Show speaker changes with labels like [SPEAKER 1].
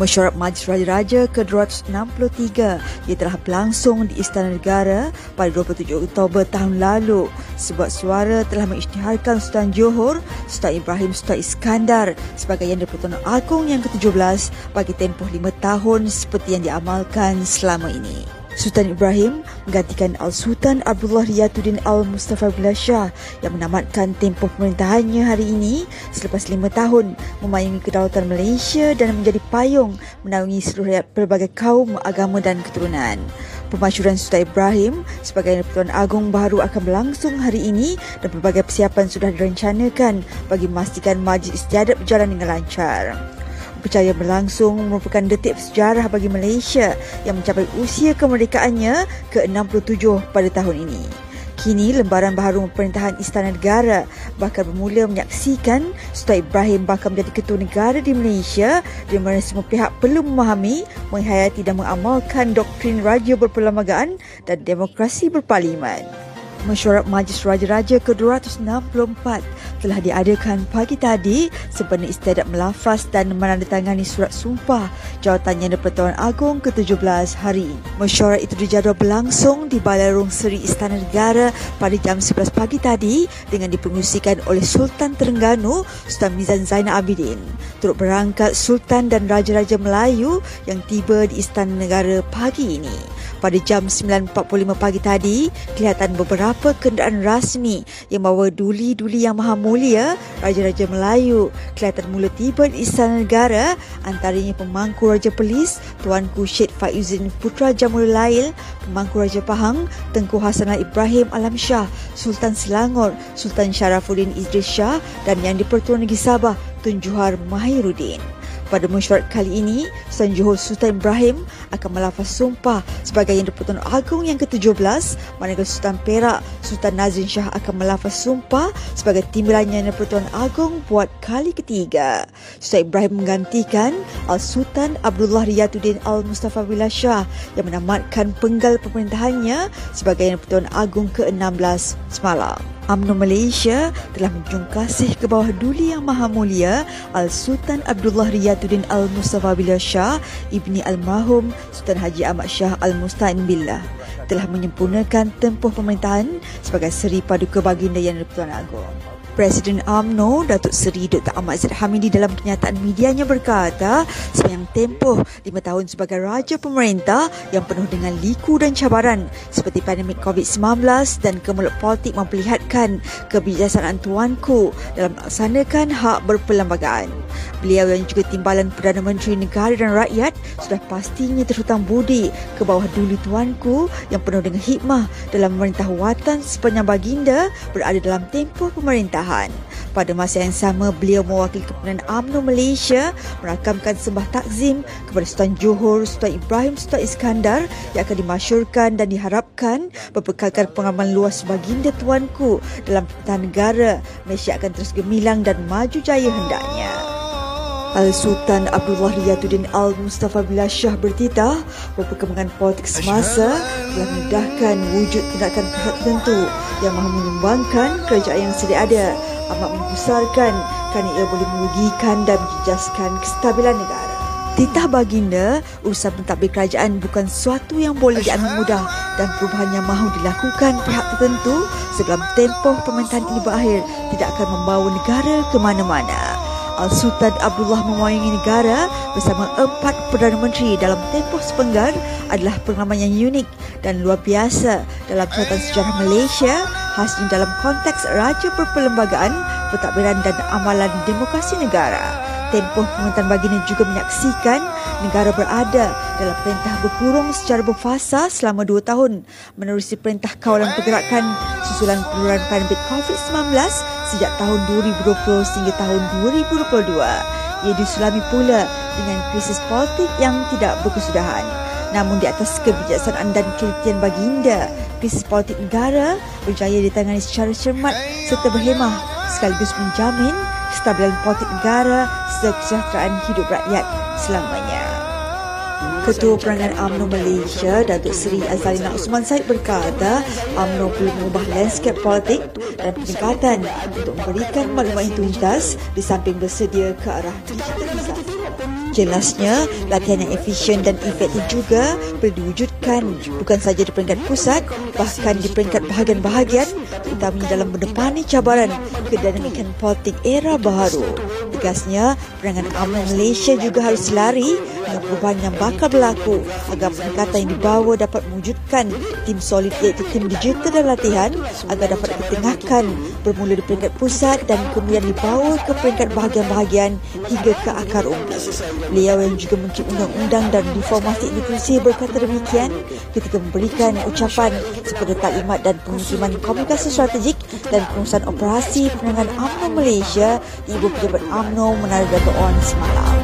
[SPEAKER 1] Mesyuarat Majlis Raja-Raja ke-263 yang telah berlangsung di Istana Negara pada 27 Oktober tahun lalu. Sebuah suara telah mengisytiharkan Sultan Johor, Sultan Ibrahim Sultan Iskandar sebagai Yang di-Pertuan Agong yang ke-17 bagi tempoh lima tahun seperti yang diamalkan selama ini. Sultan Ibrahim menggantikan Al-Sultan Abdullah Riyatuddin Al-Mustafa Billah Shah yang menamatkan tempoh pemerintahannya hari ini selepas lima tahun memayangi kedaulatan Malaysia dan menjadi payung menaungi seluruh rakyat pelbagai kaum, agama dan keturunan. Pemasyuran Sultan Ibrahim sebagai Pertuan Agong baru akan berlangsung hari ini dan pelbagai persiapan sudah direncanakan bagi memastikan majlis istiadat berjalan dengan lancar percaya berlangsung merupakan detik sejarah bagi Malaysia yang mencapai usia kemerdekaannya ke-67 pada tahun ini. Kini, lembaran baharu pemerintahan Istana Negara bakal bermula menyaksikan Sultan Ibrahim bakal menjadi ketua negara di Malaysia di mana semua pihak perlu memahami, menghayati dan mengamalkan doktrin Raja Berperlembagaan dan Demokrasi Berparlimen. Mesyuarat Majlis Raja-Raja ke-264 telah diadakan pagi tadi sempena istiadat melafaz dan menandatangani surat sumpah jawatannya di-Pertuan Agong ke-17 hari. Mesyuarat itu dijadual berlangsung di Balai Rung Seri Istana Negara pada jam 11 pagi tadi dengan dipengusikan oleh Sultan Terengganu Sultan Mizan Zainal Abidin. Turut berangkat Sultan dan Raja-Raja Melayu yang tiba di Istana Negara pagi ini. Pada jam 9.45 pagi tadi, kelihatan beberapa kenderaan rasmi yang bawa duli-duli yang maha mulia Raja-Raja Melayu kelihatan mula tiba di Istana Negara antaranya pemangku Raja Pelis Tuanku Syed Faizin Putra Jamul Lail, pemangku Raja Pahang Tengku Hasan Ibrahim Alam Shah, Sultan Selangor Sultan Sharafuddin Idris Shah dan Yang di-Pertuan Negeri Sabah Tun Juhar Mahiruddin. Pada mesyuarat kali ini, Sultan Johor Sultan Ibrahim akan melafaz sumpah sebagai Yang di-Pertuan Agong yang ke-17 manakala Sultan Perak Sultan Nazrin Shah akan melafaz sumpah sebagai timbalan Yang di-Pertuan Agong buat kali ketiga. Sultan Ibrahim menggantikan Al-Sultan Abdullah Riyatuddin Al-Mustafa Billah Shah yang menamatkan penggal pemerintahannya sebagai Yang di-Pertuan Agong ke-16 semalam. UMNO Malaysia telah menjunjung kasih ke bawah duli yang maha mulia Al-Sultan Abdullah Riyatuddin Al-Mustafa Shah Ibni Al-Mahum Sultan Haji Ahmad Shah Al-Mustain Billah telah menyempurnakan tempoh pemerintahan sebagai Seri Paduka Baginda Yang di-Pertuan Agong. Presiden AMNO Datuk Seri Dr. Ahmad Zaid Hamidi dalam kenyataan medianya berkata sepanjang tempoh lima tahun sebagai Raja Pemerintah yang penuh dengan liku dan cabaran seperti pandemik COVID-19 dan kemelut politik memperlihatkan kebijaksanaan tuanku dalam melaksanakan hak berperlembagaan. Beliau yang juga timbalan Perdana Menteri Negara dan Rakyat sudah pastinya terhutang budi ke bawah duli tuanku yang penuh dengan hikmah dalam memerintah watan sepanjang baginda berada dalam tempoh pemerintah pemerintahan. Pada masa yang sama, beliau mewakili kepimpinan UMNO Malaysia merakamkan sembah takzim kepada Sultan Johor, Sultan Ibrahim Sultan Iskandar yang akan dimasyurkan dan diharapkan berbekalkan pengalaman luas baginda tuanku dalam pemerintahan negara, Malaysia akan terus gemilang dan maju jaya hendaknya. Al-Sultan Abdullah Riyatuddin Al-Mustafa Billah Shah bertitah bahawa perkembangan politik semasa telah memudahkan wujud tindakan pihak tertentu yang mahu menyumbangkan kerajaan yang sedia ada amat membesarkan kerana ia boleh merugikan dan menjejaskan kestabilan negara. Titah baginda, urusan pentadbir kerajaan bukan sesuatu yang boleh diambil mudah dan perubahan yang mahu dilakukan pihak tertentu sebelum tempoh pemerintahan ini berakhir tidak akan membawa negara ke mana-mana. Al-Sultan Abdullah mewayangi negara bersama empat Perdana Menteri dalam tempoh sepenggar adalah pengalaman yang unik dan luar biasa dalam catatan sejarah Malaysia khasnya dalam konteks Raja Perperlembagaan, Pentadbiran dan Amalan Demokrasi Negara. Tempoh pemerintahan baginda juga menyaksikan negara berada dalam perintah berkurung secara berfasa selama dua tahun menerusi perintah kawalan pergerakan susulan penularan pandemik COVID-19 sejak tahun 2020 sehingga tahun 2022. Ia disulami pula dengan krisis politik yang tidak berkesudahan. Namun di atas kebijaksanaan dan kelitian baginda, krisis politik negara berjaya ditangani secara cermat serta berhemah sekaligus menjamin kestabilan politik negara serta kesejahteraan hidup rakyat selamanya. Ketua Perangan UMNO Malaysia, Datuk Seri Azalina Usman Said berkata, UMNO perlu mengubah landscape politik dan peningkatan untuk memberikan maklumat yang tuntas di samping bersedia ke arah digitalisasi. Jelasnya, latihan yang efisien dan efektif juga perlu diwujudkan bukan sahaja di peringkat pusat, bahkan di peringkat bahagian-bahagian terutamanya dalam mendepani cabaran kedinamikan politik era baharu. Tegasnya, perangan UMNO Malaysia juga harus lari dengan perubahan yang bakal berlaku agar peningkatan yang dibawa dapat mewujudkan tim solid iaitu tim digital dan latihan agar dapat ditengahkan bermula di peringkat pusat dan kemudian dibawa ke peringkat bahagian-bahagian hingga ke akar umbi. Beliau yang juga Menteri Undang-Undang dan Reformasi Inklusif berkata demikian ketika memberikan ucapan sepada taklimat dan pemukiman komunikasi strategik dan pengurusan operasi penanganan UMNO Malaysia di Ibu Pejabat UMNO Menara Dato' On semalam.